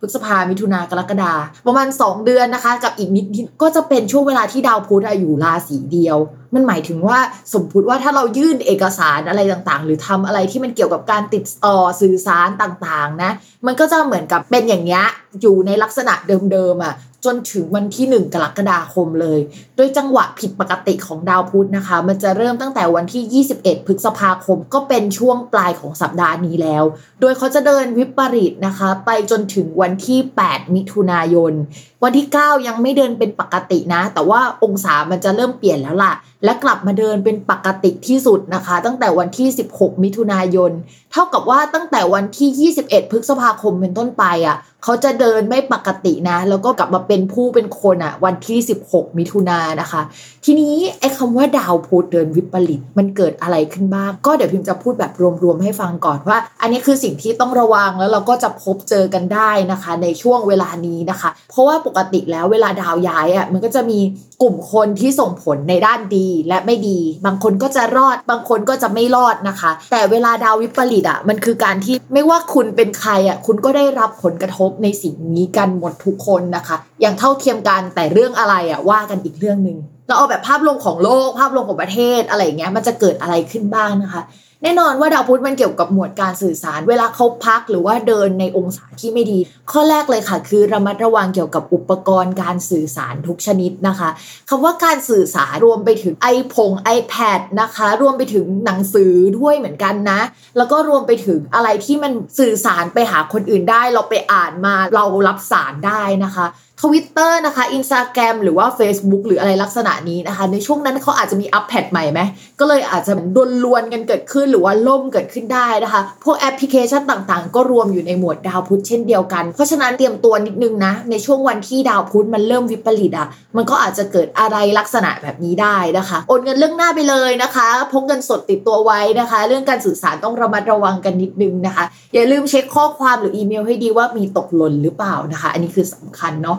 พฤษภามิถุนากรกฎาประมาณ 2 เดือนนะคะ กับอีกนิดก็จะเป็นช่วงเวลาที่ดาวพุธอยู่ราศีเดียว มันหมายถึงว่าสมมติว่าถ้าเรายื่นเอกสารอะไรต่างๆ หรือทำอะไรที่มันเกี่ยวกับการติดต่อสื่อสารต่างๆนะมันก็จะเหมือนกับเป็นอย่างเงี้ยอยู่ในลักษณะเดิมๆอะ นถึงวันที่ 1 กรกฎาคมเลย โดยจังหวะผิดปกติของดาวพุธนะคะ มันจะเริ่มตั้งแต่วันที่ 21 พฤษภาคม ก็เป็นช่วงปลายของสัปดาห์นี้แล้ว โดยเขาจะเดินวิปริตนะคะ ไปจนถึงวันที่ 8 มิถุนายนวันที่ 9 ยังไม่เดินเป็นปกตินะ แต่ว่าองศามันจะเริ่มเปลี่ยนแล้วล่ะ และกลับมาเดินเป็นปกติที่สุดนะคะ ตั้งแต่วันที่ 16 มิถุนายน เท่ากับว่าตั้งแต่วันที่ 21 พฤษภาคมเป็นต้นไปอะเขาจะเดินไม่ปกตินะ แล้วก็กลับมาเป็นผู้เป็นคนอะวันที่ 16 มิถุนายนนะคะ ทีนี้ไอ้คำว่าดาวพุธเดินวิปริตมันเกิดอะไรขึ้นบ้างก็เดี๋ยวพิมจะพูดแบบรวมๆให้ฟังก่อนว่า อันนี้คือสิ่งที่ต้องระวังแล้วเราก็จะพบเจอกันได้นะคะ ในช่วงเวลานี้นะคะ เพราะว่าปกติแล้วเวลาดาวย้ายอะมันก็จะมีกลุ่มคนที่ส่งผลในด้านดีและไม่ดี บางคนก็จะรอด บางคนก็จะไม่รอดนะคะ แต่เวลาดาววิปริตอะมันคือการที่ไม่ว่าคุณเป็นใครอะคุณก็ได้รับผลกระทบในสิ่งนี้กันหมดทุกคนนะคะ อย่างเท่าเทียมกันแต่เรื่องอะไรอะว่ากันอีกเรื่องหนึ่ง เราเอาแบบภาพรวมของโลกภาพรวมของประเทศอะไรอย่างเงี้ยมันจะเกิดอะไรขึ้นบ้างนะคะ แน่นอนว่าดาวพุธมันเกี่ยวกับหมวดการสื่อสาร เวลาเขาพักหรือว่าเดินในองศาที่ไม่ดี ข้อแรกเลยค่ะ คือระมัดระวังเกี่ยวกับอุปกรณ์การสื่อสารทุกชนิดนะคะคำว่าการสื่อสารรวมไปถึงไอพง iPad นะคะ รวมไปถึงหนังสือด้วยเหมือนกันนะ แล้วก็รวมไปถึงอะไรที่มันสื่อสารไปหาคนอื่นได้ เราไปอ่านมาเรารับสารได้นะคะ ทวิตเตอร์นะคะอินสตาแกรมหรือว่า Facebook หรืออะไรลักษณะนี้นะคะ ในช่วงนั้นเขาอาจจะมีอัปเดตใหม่ไหม ก็เลยอาจจะโดนรวนกันเกิดขึ้นหรือว่าล่มเกิดขึ้นได้นะคะ พวกแอปพลิเคชันต่างๆ ก็รวมอยู่ในหมวดดาวพุธเช่นเดียวกัน เพราะฉะนั้นเตรียมตัวนิดนึงนะ ในช่วงวันที่ดาวพุธมันเริ่มวิปริตอะมันก็อาจจะเกิดอะไรลักษณะแบบนี้ได้นะคะโอนเงินเรื่องหน้าไปเลยนะคะพกเงินสดติดตัวไว้นะคะ เรื่องการสื่อสารต้องระมัดระวังกันนิดนึงนะคะ อย่าลืมเช็คข้อความหรืออีเมลให้ดีว่ามีตกหล่นหรือเปล่านะคะ อันนี้คือสำคัญเนาะ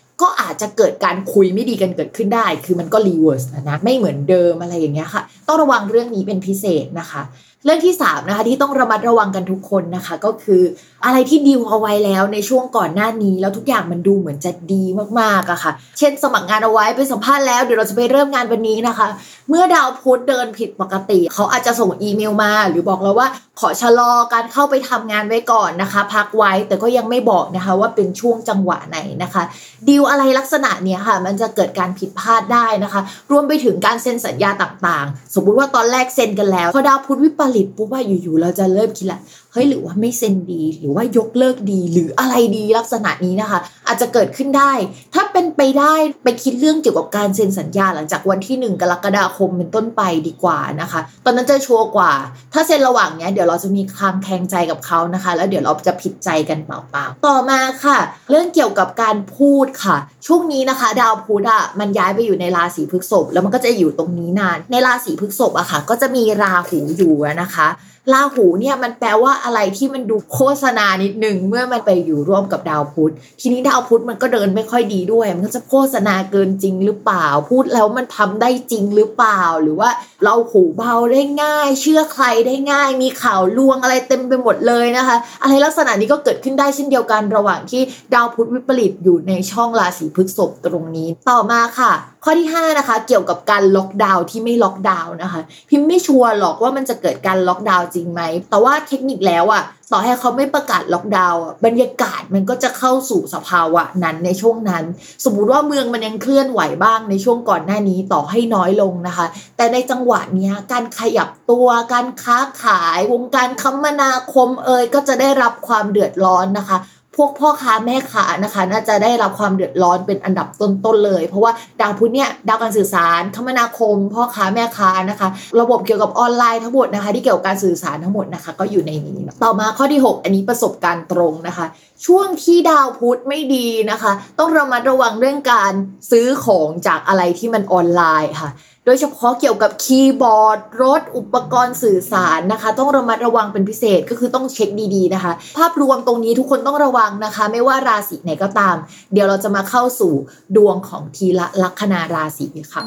ก็อาจจะเกิดการคุยไม่ดีกันเกิดขึ้นได้ คือมันก็ reverse นะไม่เหมือนเดิมอะไรอย่างเงี้ยค่ะ ต้องระวังเรื่องนี้เป็นพิเศษนะคะ เรื่องที่3นะคะที่ต้องระมัดระวังกันทุกคนนะคะ ก็คืออะไรที่ดีลเอาไว้แล้วในช่วงก่อนหน้านี้ แล้วทุกอย่างมันดูเหมือนจะดีมากๆอะค่ะ เช่นสมัครงานเอาไว้ไปสัมภาษณ์แล้วเดี๋ยวเราจะไปเริ่มงานวันนี้นะคะ เมื่อดาวพุธเดินผิดปกติ เขาอาจจะส่งอีเมลมา หรือบอกเราว่าขอชะลอการเข้าไปทำงานไว้ก่อนนะคะ พักไว้แต่ก็ยังไม่บอกนะคะว่าเป็นช่วงจังหวะไหนนะคะดีลอะไรลักษณะเนี้ยค่ะ มันจะเกิดการผิดพลาดได้นะคะ รวมไปถึงการเซ็นสัญญาต่างๆ สมมุติว่าตอนแรกเซ็นกันแล้วพอดาวพุธวิปริตปุ๊บว่าอยู่ๆเราจะเริ่มคิดละเฮ้ยหรือว่าไม่เซ็นดี หรือว่ายกเลิกดี หรืออะไรดีลักษณะนี้นะคะ อาจจะเกิดขึ้นได้ ถ้าเป็นไปได้ไปคิดเรื่องเกี่ยวกับการเซ็นสัญญาหลังจากวันที่ 1 กรกฎาคมเป็นต้นไปดีกว่านะคะ ตอนนั้นจะชัวร์กว่า ถ้าเซ็นระหว่างเนี้ยเดี๋ยวเราจะมีความแข็งใจกับเขานะคะ แล้วเดี๋ยวเราจะผิดใจกันเปล่าๆต่อมาค่ะ เรื่องเกี่ยวกับการพูดค่ะ ช่วงนี้นะคะ ดาวพุธอะมันย้ายไปอยู่ในราศีพฤษภแล้วมันก็จะอยู่ตรงนี้นาน ในราศีพฤษภอะค่ะ ก็จะมีราหูอยู่นะคะราหูเนี่ยมันแปลว่าอะไรที่มันดูโฆษณานิดนึงเมื่อมันไปอยู่ร่วมกับดาวพุธ ทีนี้ดาวพุธมันก็เดินไม่ค่อยดีด้วย มันก็จะโฆษณาเกินจริงหรือเปล่า พูดแล้วมันทำได้จริงหรือเปล่า หรือว่าเราหูเบาได้ง่าย เชื่อใครได้ง่าย มีข่าวลวงอะไรเต็มไปหมดเลยนะคะ อะไรลักษณะนี้ก็เกิดขึ้นได้เช่นเดียวกันระหว่างที่ดาวพุธวิปริตอยู่ในช่องราศีพฤษภตรงนี้ต่อมาค่ะข้อที่5นะคะเกี่ยวกับการล็อกดาวน์ที่ไม่ล็อกดาวน์นะคะ พิมพ์ไม่ชัวร์หรอกว่ามันจะเกิดการล็อกดาวน์จริงไหม แต่ว่าเทคนิคแล้วอะต่อให้เขาไม่ประกาศล็อกดาวน์บรรยากาศมันก็จะเข้าสู่สภาวะนั้นในช่วงนั้น สมมุติว่าเมืองมันยังเคลื่อนไหวบ้างในช่วงก่อนหน้านี้ต่อให้น้อยลงนะคะ แต่ในจังหวะนี้การขยับตัวการค้าขายวงการคมนาคมเอ่ยก็จะได้รับความเดือดร้อนนะคะ พวกพ่อค้าแม่ค้านะคะ น่าจะได้รับความเดือดร้อนเป็นอันดับต้นๆเลย เพราะว่าดาวพุธเนี่ยดาวการสื่อสารคมนาคม พ่อค้าแม่ค้านะคะ ระบบเกี่ยวกับออนไลน์ทั้งหมดนะคะ ที่เกี่ยวกับการสื่อสารทั้งหมดนะคะ ก็อยู่ในนี้ต่อมาข้อที่ 6 อันนี้ประสบการณ์ตรงนะคะ ช่วงที่ดาวพุธไม่ดีนะคะ ต้องระมัดระวังเรื่องการซื้อของจากอะไรที่มันออนไลน์ค่ะ โดยเฉพาะเกี่ยวกับคีย์บอร์ดรถอุปกรณ์สื่อสารนะคะ ต้องระมัดระวังเป็นพิเศษก็คือต้องเช็คดีๆนะคะ ภาพรวมตรงนี้ทุกคนต้องระวังนะคะ ไม่ว่าราศีไหนก็ตาม เดี๋ยวเราจะมาเข้าสู่ดวงของทีละลัคนาราศีค่ะ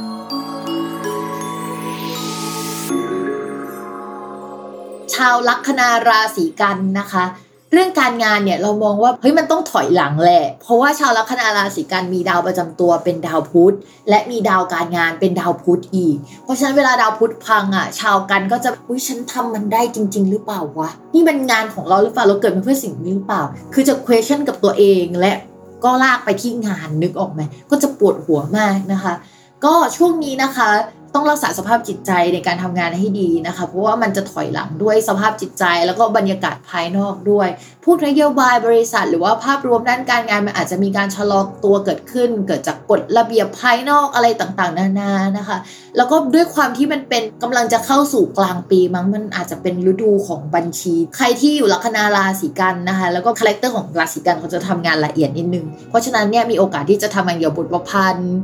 ชาวลัคนาราศีกันนะคะ เรื่องการงานเนี่ยเรามองว่าเฮ้ยมันต้องถอยหลังแหละ เพราะว่าชาวลัคนาราศีกันมีดาวประจำตัวเป็นดาวพุธและมีดาวการงานเป็นดาวพุธอีก เพราะฉะนั้นเวลาดาวพุธพังอะ ชาวกันก็จะอุ้ยฉันทำมันได้จริง ๆ หรือเปล่าวะนี่เป็นงานของเราหรือเปล่าเราเกิดมาเพื่อสิ่งนี้หรือเปล่า คือจะ question กับตัวเองและก็ลากไปที่งานนึกออกไหมก็จะปวดหัวมากนะคะ ก็ช่วงนี้นะคะ ต้องรักษาสภาพจิตใจในการทำงานให้ดีนะคะ เพราะว่ามันจะถอยหลังด้วยสภาพจิตใจ แล้วก็บรรยากาศภายนอกด้วยพูดนโยบายบริษัท หรือว่าภาพรวมด้านการงานมันอาจจะมีการชะลอตัวเกิดขึ้น เกิดจากกฎระเบียบภายนอกอะไรต่างๆ นานานะคะ แล้วก็ด้วยความที่มันเป็นกำลังจะเข้าสู่กลางปีมั้งมันอาจจะเป็นฤดูของบัญชี ใครที่อยู่ลัคนาราศีกันย์นะคะแล้วก็ character ของราศีกันย์เขาจะทำงานละเอียดนิดนึงเพราะฉะนั้นเนี่ยมีโอกาสที่จะทำงานเกี่ยวกับบทประพันธ์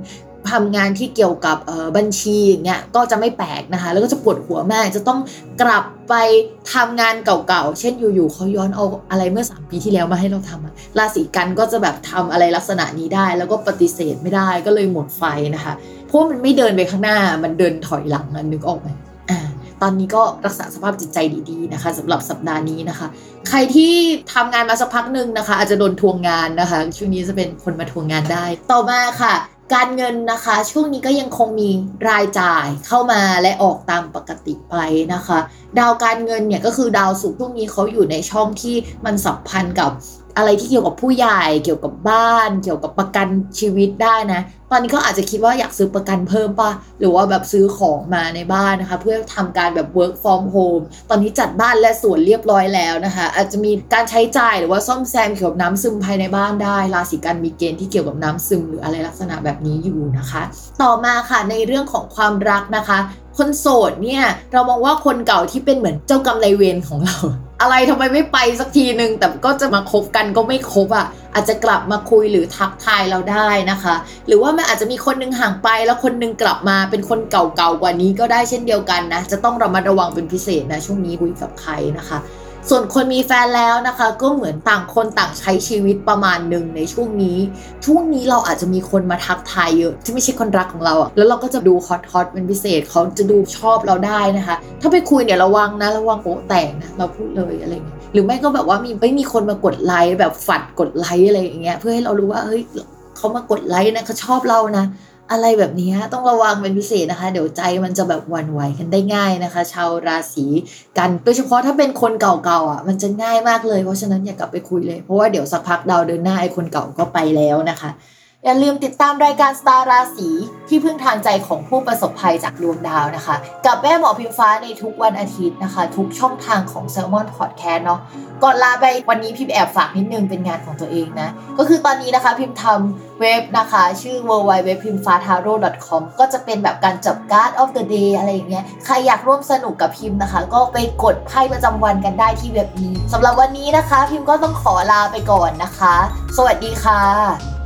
ทำงานที่เกี่ยวกับบัญชีอย่างเงี้ยก็จะไม่แปลกนะคะ แล้วก็จะปวดหัวมากจะต้องกลับไปทำงานเก่าๆ เช่นอยู่ๆเขาย้อนเอาอะไรเมื่อ 3 ปีที่แล้วมาให้เราทำราศีกันก็จะแบบทำอะไรลักษณะนี้ได้ แล้วก็ปฏิเสธไม่ได้ก็เลยหมดไฟนะคะ เพราะมันไม่เดินไปข้างหน้ามันเดินถอยหลังนึกออกไหมอ่าตอนนี้ก็รักษาสภาพจิตใจดีๆนะคะสำหรับสัปดาห์นี้นะคะ ใครที่ทำงานมาสักพักหนึ่งนะคะ อาจจะโดนทวงงานนะคะช่วงนี้จะเป็นคนมาทวงงานได้ ต่อมาค่ะ การเงินนะคะ ช่วงนี้ก็ยังคงมีรายจ่ายเข้ามาและออกตามปกติไปนะคะ ดาวการเงินเนี่ยก็คือดาวศุกร์ช่วงนี้เขาอยู่ในช่องที่มันสัมพันธ์กับ อะไรที่เกี่ยวกับผู้ใหญ่เกี่ยวกับบ้าน เกี่ยวกับประกันชีวิตได้นะ ตอนนี้เขาอาจจะคิดว่าอยากซื้อประกันเพิ่มปะหรือว่าแบบซื้อของมาในบ้านนะคะ เพื่อทำการแบบ work from home ตอนนี้จัดบ้านและสวนเรียบร้อยแล้วนะคะ อาจจะมีการใช้จ่ายหรือว่าซ่อมแซมเกี่ยวกับน้ำซึมภายในบ้านได้ ราศีกันมีเกณฑ์ที่เกี่ยวกับน้ำซึมหรืออะไรลักษณะแบบนี้อยู่นะคะ ต่อมาค่ะในเรื่องของความรักนะคะ คนโสดเนี่ยเรามองว่าคนเก่าที่เป็นเหมือนเจ้ากรรมนายเวรของเรา อะไรทำไมไม่ไปสักทีหนึ่งแต่ก็จะมาคบกันก็ไม่คบอะ อาจจะกลับมาคุยหรือทักทายเราได้นะคะ หรือว่ามันอาจจะมีคนนึงห่างไปแล้วคนนึงกลับมาเป็นคนเก่าๆกว่านี้ก็ได้เช่นเดียวกันนะ จะต้องระมัดระวังเป็นพิเศษนะ ช่วงนี้คุยกับใครนะคะ ส่วนคนมีแฟนแล้วนะคะ ก็เหมือนต่างคนต่างใช้ชีวิตประมาณหนึ่งในช่วงนี้ ช่วงนี้เราอาจจะมีคนมาทักทายเยอะที่ไม่ใช่คนรักของเราอะแล้วเราก็จะดูฮอตฮอตเป็นพิเศษเขาจะดูชอบเราได้นะคะ ถ้าไปคุยเนี่ยระวังนะระวังโป๊ะแตกนะเราพูดเลยอะไรเงี้ยหรือไม่ก็แบบว่ามีไม่มีคนมากดไลค์แบบฝัดกดไลค์อะไรอย่างเงี้ยเพื่อให้เรารู้ว่าเฮ้ยเขามากดไลค์นะเขาชอบเรานะ อะไรแบบนี้ต้องระวังเป็นพิเศษนะคะ เดี๋ยวใจมันจะแบบวันไหวกันได้ง่ายนะคะ ชาวราศีกันโดยเฉพาะถ้าเป็นคนเก่าๆอะ มันจะง่ายมากเลยเพราะฉะนั้นอย่ากลับไปคุยเลย เพราะว่าเดี๋ยวสักพักดาวเดินหน้าไอ้คนเก่าก็ไปแล้วนะคะ อย่าลืมติดตามรายการสตาร์ราศีที่พึ่งทางใจของผู้ประสบภัยจากดวงดาวนะคะ กับแม่หมอพิมฟ้าในทุกวันอาทิตย์นะคะ ทุกช่องทางของ s ซ l m o n Podcast เนาะก่อนลาไปวันนี้พิมแอบฝากนิดนึงเป็นงานของตัวเองนะ ก็คือตอนนี้นะคะพิมทำเว็บนะคะ ชื่อ w w w p i m f a t a r o com ก็จะเป็นแบบการจับการ์ด of the day อะไรอย่างเงี้ยใครอยากร่วมสนุกกับพิมนะคะ ก็ไปกดไพ่ประจำวันกันได้ที่เว็บนี้สำหรับวันนี้นะคะ พิมก็ต้องขอลาไปก่อนนะคะ สวัสดีค่ะ